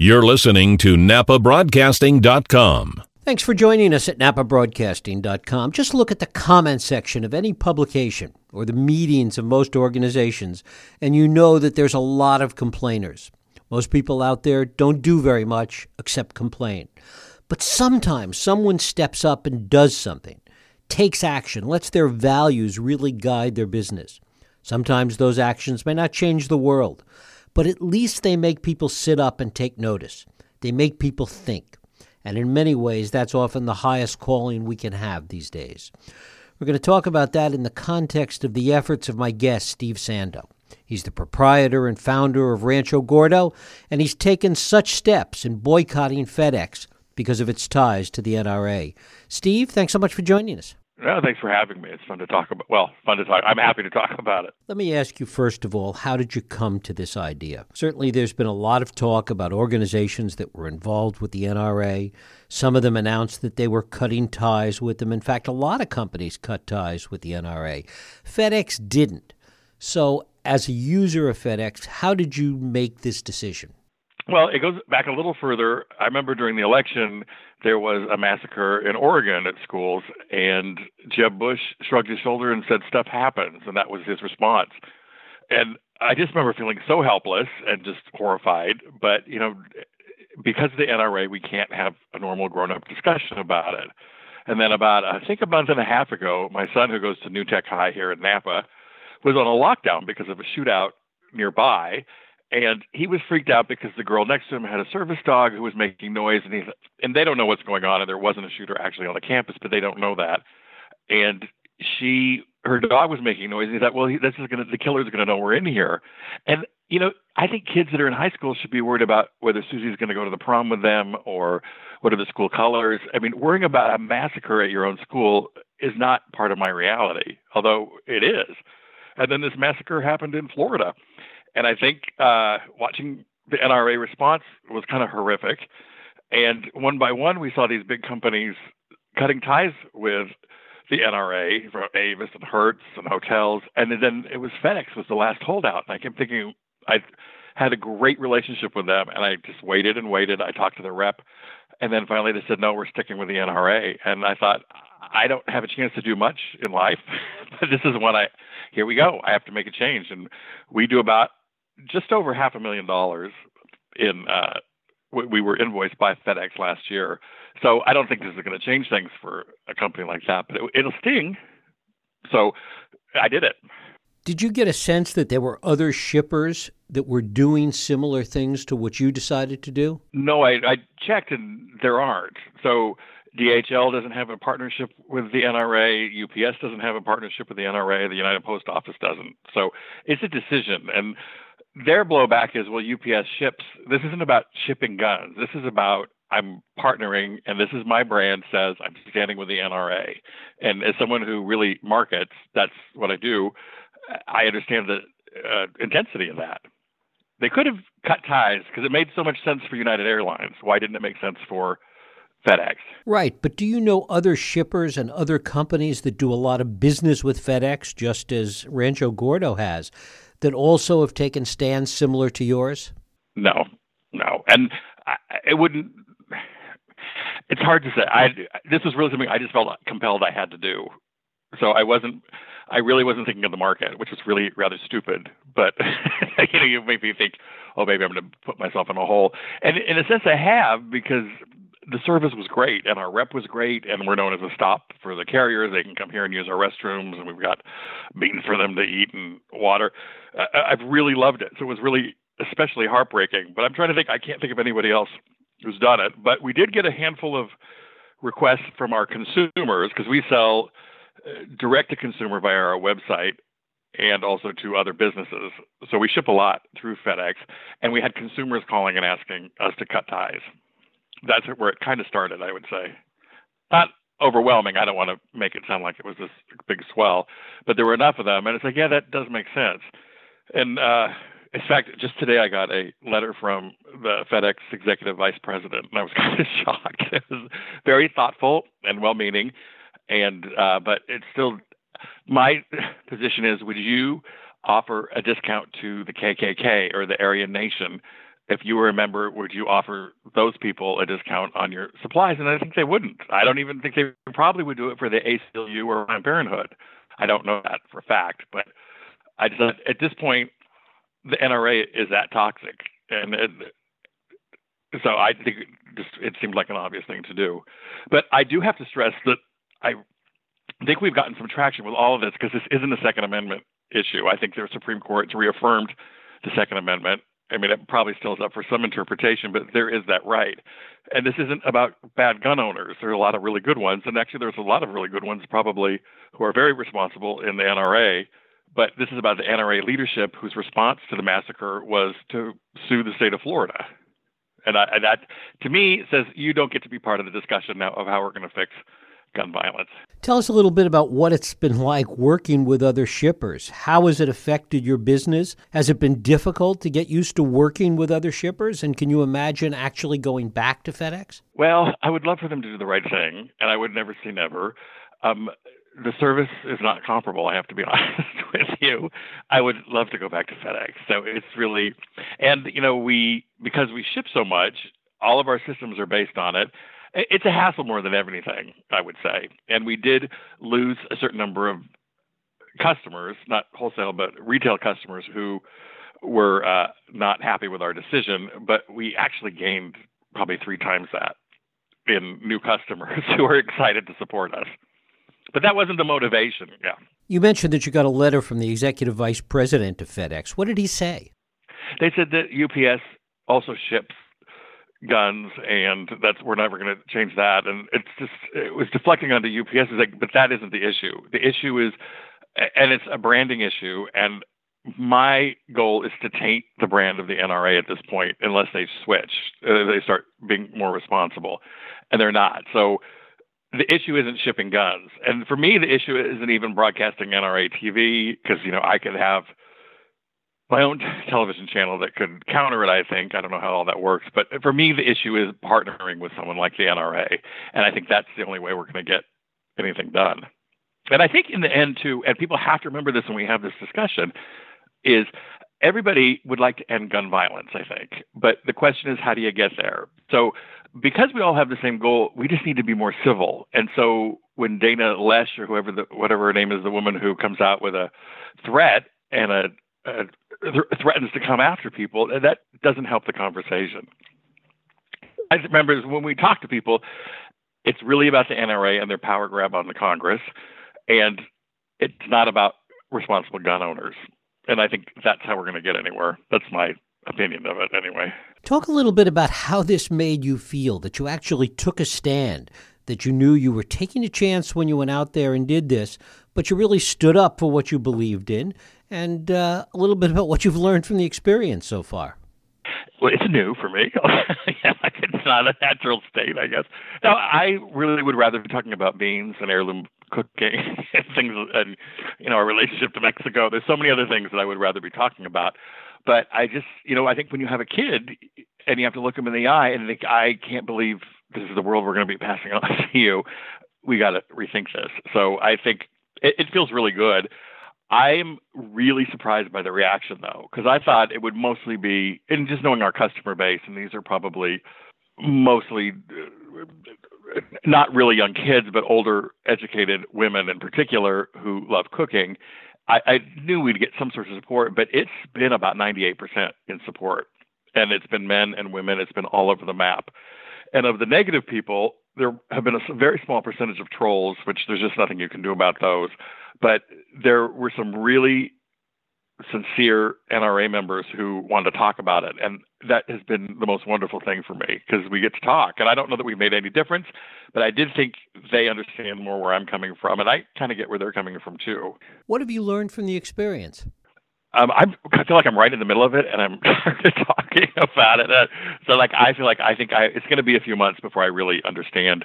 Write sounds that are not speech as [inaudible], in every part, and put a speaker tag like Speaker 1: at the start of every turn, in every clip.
Speaker 1: You're listening to NapaBroadcasting.com.
Speaker 2: Thanks for joining us at NapaBroadcasting.com. Just look at the comment section of any publication or the meetings of most organizations, and you know that there's a lot of complainers. Most people out there don't do very much except complain. But sometimes someone steps up and does something, takes action, lets their values really guide their business. Sometimes those actions may not change the world but at least they make people sit up and take notice. They make people think. And in many ways, that's often the highest calling we can have these days. We're going to talk about that in the context of the efforts of my guest, Steve Sando. He's the proprietor and founder of Rancho Gordo, and he's taken such steps in boycotting FedEx because of its ties to the NRA. Steve, thanks so much for joining us.
Speaker 3: No, thanks for having me. It's fun to talk about. Well, fun to talk. I'm happy to talk about it.
Speaker 2: Let me ask you first of all, how did you come to this idea? Certainly, there's been a lot of talk about organizations that were involved with the NRA. Some of them announced that they were cutting ties with them. In fact, a lot of companies cut ties with the NRA. FedEx didn't. So, as a user of FedEx, how did you make this decision?
Speaker 3: Well, it goes back a little further. I remember during the election, there was a massacre in Oregon at schools, and Jeb Bush shrugged his shoulder and said, Stuff happens. And that was his response. And I just remember feeling so helpless and just horrified. But, you know, because of the NRA, we can't have a normal grown up discussion about it. And then about, I think a month and a half ago, my son, who goes to New Tech High here in Napa, was on a lockdown because of a shootout nearby and he was freaked out because the girl next to him had a service dog who was making noise and he and they don't know what's going on and there wasn't a shooter actually on the campus but they don't know that. And she her dog was making noise and he thought well this is going to the killer's going to know we're in here. And you know i think kids that are in high school should be worried about whether susie's going to go to the prom with them or what are the school colors. I mean worrying about a massacre at your own school is not part of my reality although it is. And then this massacre happened in florida and I think uh, watching the NRA response was kind of horrific. And one by one, we saw these big companies cutting ties with the NRA from Avis and Hertz and hotels. And then it was FedEx was the last holdout. And I kept thinking I had a great relationship with them, and I just waited and waited. I talked to the rep, and then finally they said, "No, we're sticking with the NRA." And I thought, I don't have a chance to do much in life, [laughs] but this is when I here we go. I have to make a change, and we do about just over half a million dollars in uh, we were invoiced by FedEx last year. So I don't think this is going to change things for a company like that, but it, it'll sting. So I did it.
Speaker 2: Did you get a sense that there were other shippers that were doing similar things to what you decided to do?
Speaker 3: No, I, I checked and there aren't. So DHL doesn't have a partnership with the NRA. UPS doesn't have a partnership with the NRA. The United Post Office doesn't. So it's a decision. And their blowback is, well, UPS ships. This isn't about shipping guns. This is about I'm partnering, and this is my brand says I'm standing with the NRA. And as someone who really markets, that's what I do. I understand the uh, intensity of that. They could have cut ties because it made so much sense for United Airlines. Why didn't it make sense for FedEx?
Speaker 2: Right, but do you know other shippers and other companies that do a lot of business with FedEx, just as Rancho Gordo has? That also have taken stands similar to yours?
Speaker 3: No, no, and I, it wouldn't. It's hard to say. I this was really something I just felt compelled I had to do. So I wasn't. I really wasn't thinking of the market, which was really rather stupid. But [laughs] you know, you make me think, oh, maybe I'm going to put myself in a hole. And in a sense, I have because the service was great and our rep was great and we're known as a stop for the carriers they can come here and use our restrooms and we've got means for them to eat and water. I, have really loved it. So it was really especially heartbreaking but i'm trying to think i can't think of anybody else who's done it. But we did get a handful of requests from our consumers because we sell uh, direct to consumer via our website and also to other businesses. So we ship a lot through FedEx, and we had consumers calling and asking us to cut ties that's where it kind of started, I would say. Not overwhelming. I don't want to make it sound like it was this big swell, but there were enough of them, and it's like, yeah, that does make sense. And uh, in fact, just today I got a letter from the FedEx executive vice president, and I was [laughs] kind of shocked. It was very thoughtful and well-meaning, and uh, but it's still my position is: Would you offer a discount to the KKK or the Aryan Nation if you were a member, would you offer those people a discount on your supplies? And I think they wouldn't. I don't even think they probably would do it for the ACLU or Planned Parenthood. I don't know that for a fact, but I just at this point, the NRA is that toxic, and it, so I think it just it seemed like an obvious thing to do. But I do have to stress that I think we've gotten some traction with all of this because this isn't a Second Amendment issue. I think the Supreme Court reaffirmed the Second Amendment. I mean, it probably still is up for some interpretation, but there is that right. And this isn't about bad gun owners. There are a lot of really good ones, and actually, there's a lot of really good ones probably who are very responsible in the NRA. But this is about the NRA leadership whose response to the massacre was to sue the state of Florida. And, I, and that, to me, says you don't get to be part of the discussion now of how we're going to fix gun violence.
Speaker 2: Tell us a little bit about what it's been like working with other shippers. How has it affected your business? Has it been difficult to get used to working with other shippers? And can you imagine actually going back to FedEx?
Speaker 3: Well, I would love for them to do the right thing, and I would never say never. Um, the service is not comparable. I have to be [laughs] honest with you. I would love to go back to FedEx. So it's really, and you know, we because we ship so much, all of our systems are based on it it's a hassle more than anything, I would say. And we did lose a certain number of customers, not wholesale, but retail customers who were uh, not happy with our decision. But we actually gained probably three times that in new customers [laughs] who are excited to support us. But that wasn't the motivation. Yeah.
Speaker 2: You mentioned that you got a letter from the executive vice president of FedEx. What did he say?
Speaker 3: They said that UPS also ships guns, and that's we're never going to change that. And it's just it was deflecting onto UPS. is like, but that isn't the issue. The issue is, and it's a branding issue. And my goal is to taint the brand of the NRA at this point, unless they switch, uh, they start being more responsible, and they're not. So the issue isn't shipping guns, and for me, the issue isn't even broadcasting NRA TV because you know I could have my own television channel that could counter it, I think. I don't know how all that works. But for me, the issue is partnering with someone like the NRA. And I think that's the only way we're going to get anything done. And I think in the end, too, and people have to remember this when we have this discussion, is everybody would like to end gun violence, I think. But the question is, how do you get there? So, because we all have the same goal, we just need to be more civil. And so, when Dana Loesch or whoever, the, whatever her name is, the woman who comes out with a threat and a, a threatens to come after people, and that doesn't help the conversation. I remember when we talk to people, it's really about the NRA and their power grab on the Congress, and it's not about responsible gun owners. And I think that's how we're going to get anywhere. That's my opinion of it, anyway.
Speaker 2: Talk a little bit about how this made you feel that you actually took a stand, that you knew you were taking a chance when you went out there and did this, but you really stood up for what you believed in and uh, a little bit about what you've learned from the experience so far.
Speaker 3: Well, it's new for me. [laughs] it's not a natural state, I guess. Now, I really would rather be talking about beans and heirloom cooking [laughs] and things, and you know, our relationship to Mexico. There's so many other things that I would rather be talking about. But I just, you know, I think when you have a kid and you have to look them in the eye and think, I can't believe this is the world we're going to be passing on [laughs] to you. We got to rethink this. So I think it, it feels really good. I'm really surprised by the reaction though, because I thought it would mostly be, and just knowing our customer base, and these are probably mostly uh, not really young kids, but older, educated women in particular who love cooking. I, I knew we'd get some sort of support, but it's been about 98% in support. And it's been men and women, it's been all over the map. And of the negative people, there have been a very small percentage of trolls, which there's just nothing you can do about those. But there were some really sincere NRA members who wanted to talk about it. And that has been the most wonderful thing for me because we get to talk. And I don't know that we've made any difference, but I did think they understand more where I'm coming from. And I kind of get where they're coming from too.
Speaker 2: What have you learned from the experience?
Speaker 3: Um, i feel like I'm right in the middle of it, and I'm [laughs] talking about it. Uh, so, like, I feel like I think I, it's going to be a few months before I really understand.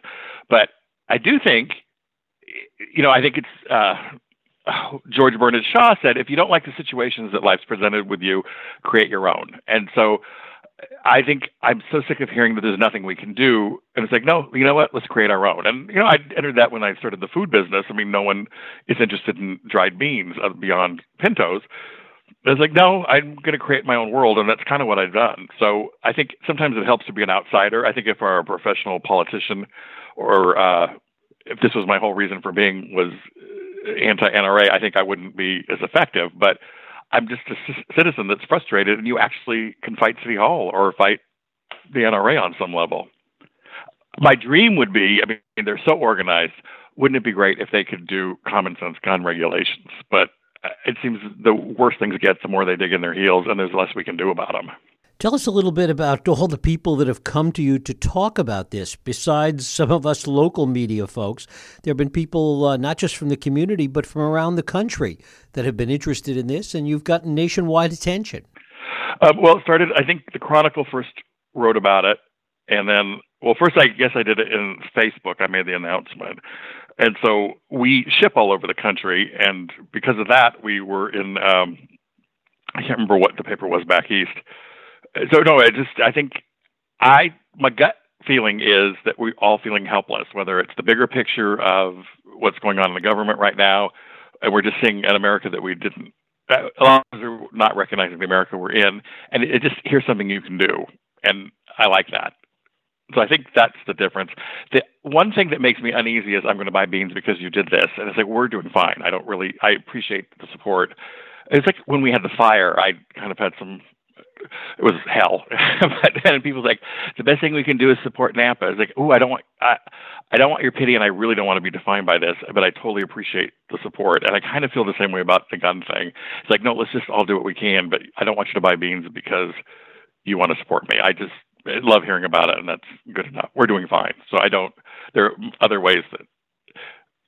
Speaker 3: But I do think, you know, I think it's uh, George Bernard Shaw said, if you don't like the situations that life's presented with you, create your own. And so I think I'm so sick of hearing that there's nothing we can do. And it's like, no, you know what? Let's create our own. And, you know, I entered that when I started the food business. I mean, no one is interested in dried beans beyond pintos. It's like, no, I'm going to create my own world, and that's kind of what I've done. So I think sometimes it helps to be an outsider. I think if I were a professional politician or uh, if this was my whole reason for being was anti-NRA, I think I wouldn't be as effective. But I'm just a c- citizen that's frustrated, and you actually can fight City Hall or fight the NRA on some level. My dream would be, I mean, they're so organized. Wouldn't it be great if they could do common sense gun regulations? But it seems the worse things get, the more they dig in their heels, and there's less we can do about them.
Speaker 2: Tell us a little bit about all the people that have come to you to talk about this. Besides some of us local media folks, there have been people uh, not just from the community, but from around the country that have been interested in this, and you've gotten nationwide attention.
Speaker 3: Uh, well, it started, I think the Chronicle first wrote about it, and then, well, first I guess I did it in Facebook. I made the announcement. And so we ship all over the country, and because of that, we were in. Um, I can't remember what the paper was back east. So no, I just I think I my gut feeling is that we're all feeling helpless, whether it's the bigger picture of what's going on in the government right now, and we're just seeing an America that we didn't. A lot of us are not recognizing the America we're in, and it, it just here's something you can do, and I like that. So I think that's the difference. The one thing that makes me uneasy is I'm going to buy beans because you did this, and it's like we're doing fine. I don't really. I appreciate the support. It's like when we had the fire, I kind of had some. It was hell, [laughs] but then people's like, the best thing we can do is support Napa. It's like, oh, I don't want, I, I don't want your pity, and I really don't want to be defined by this, but I totally appreciate the support, and I kind of feel the same way about the gun thing. It's like, no, let's just all do what we can, but I don't want you to buy beans because you want to support me. I just I love hearing about it, and that's good enough. We're doing fine. So I don't. There are other ways that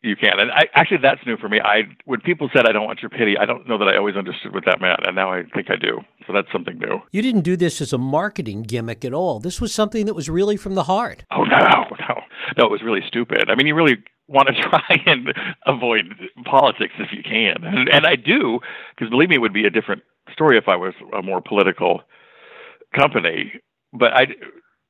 Speaker 3: you can. And I, actually, that's new for me. I when people said I don't want your pity, I don't know that I always understood what that meant, and now I think I do. So that's something new.
Speaker 2: You didn't do this as a marketing gimmick at all. This was something that was really from the heart.
Speaker 3: Oh no, no, no! It was really stupid. I mean, you really want to [laughs] try and avoid politics if you can, and, and I do, because believe me, it would be a different story if I was a more political company but I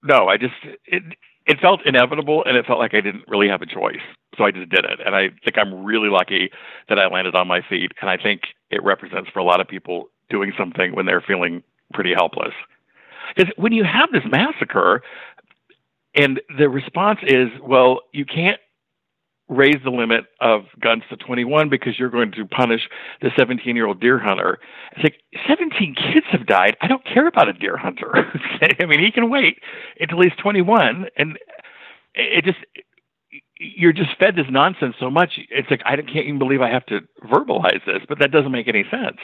Speaker 3: no, I just it it felt inevitable and it felt like I didn't really have a choice. So I just did it. And I think I'm really lucky that I landed on my feet and I think it represents for a lot of people doing something when they're feeling pretty helpless. Because when you have this massacre and the response is, well, you can't raise the limit of guns to 21 because you're going to punish the 17 year old deer hunter. It's like 17 kids have died. I don't care about a deer hunter. [laughs] I mean, he can wait until he's 21, and it just you're just fed this nonsense so much. It's like I can't even believe I have to verbalize this, but that doesn't make any sense.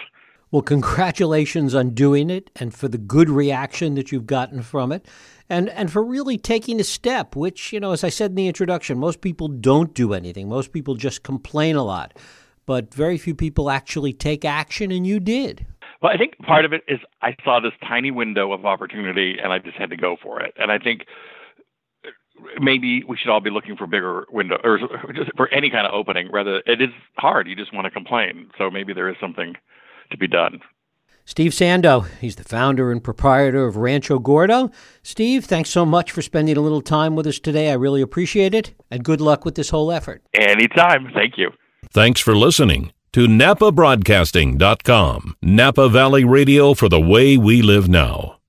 Speaker 2: Well, congratulations on doing it and for the good reaction that you've gotten from it and, and for really taking a step, which, you know, as I said in the introduction, most people don't do anything. Most people just complain a lot. But very few people actually take action, and you did.
Speaker 3: Well, I think part of it is I saw this tiny window of opportunity and I just had to go for it. And I think maybe we should all be looking for bigger window or just for any kind of opening rather it is hard you just want to complain so maybe there is something to be done.
Speaker 2: Steve Sando, he's the founder and proprietor of Rancho Gordo. Steve, thanks so much for spending a little time with us today. I really appreciate it, and good luck with this whole effort.
Speaker 3: Anytime. Thank you.
Speaker 1: Thanks for listening to NapaBroadcasting.com, Napa Valley Radio for the way we live now.